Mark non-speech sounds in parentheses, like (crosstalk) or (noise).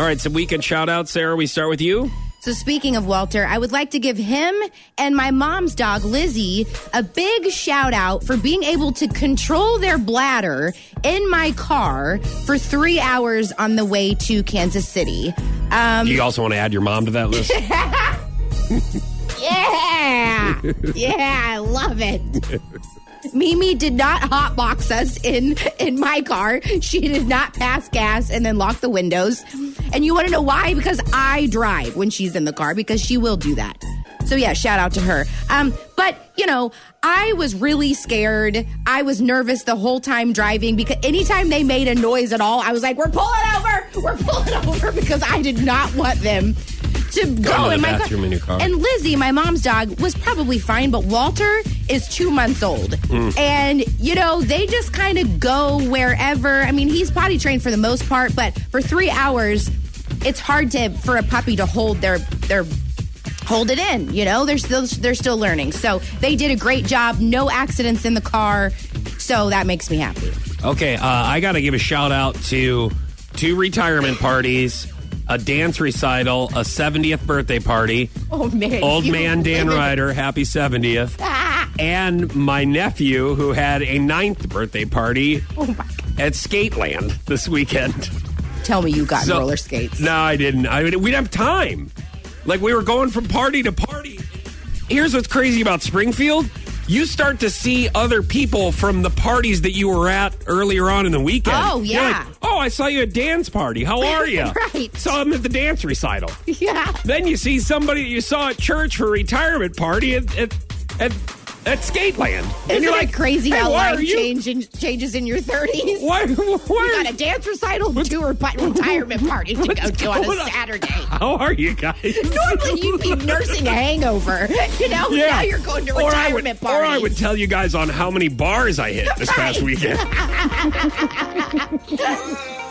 All right, some weekend shout outs, Sarah. We start with you. So, speaking of Walter, I would like to give him and my mom's dog, Lizzie, a big shout out for being able to control their bladder in my car for three hours on the way to Kansas City. Um, Do you also want to add your mom to that list? (laughs) yeah. (laughs) yeah, I love it. Mimi did not hotbox us in in my car. She did not pass gas and then lock the windows. And you want to know why? Because I drive when she's in the car because she will do that. So yeah, shout out to her. Um, but you know, I was really scared. I was nervous the whole time driving because anytime they made a noise at all, I was like, "We're pulling over! We're pulling (laughs) over!" Because I did not want them to go, in my bathroom car. in your car. And Lizzie, my mom's dog, was probably fine, but Walter is two months old. Hmm. And, you know, they just kind of go wherever. I mean, he's potty trained for the most part, but for three hours, it's hard to for a puppy to hold their their hold it in you know they're still they're still learning so they did a great job no accidents in the car so that makes me happy Okay, uh, I got to give a shout out to two retirement parties, a dance recital, a 70th birthday party. oh man Old you man Dan. Ryder, happy 70th. Ah, And my nephew, who had a ninth birthday party oh my God. at Skateland this weekend. tell me you got So- roller skates No, I didn't. I mean, we'd have time. Like we were going from party to party. Here's what's crazy about Springfield. You start to see other people from the parties that you were at earlier on in the weekend. Oh, yeah. I saw you at dance party. How are (laughs) you? Right. Saw him at the dance recital. yeah Then you see somebody that you saw at church for a retirement party at at at, at Skateland. and Isn't you're it like, crazy hey, how life are you? change in, changes in your 30s? Why? You Why? got a dance recital, two or (laughs) retirement party to go to on a? Saturday. How are you guys? Normally you'd be nursing a hangover. You know, yeah. now you're going to Or I would- retirement Or I would tell you guys on how many bars I hit this past weekend. (laughs)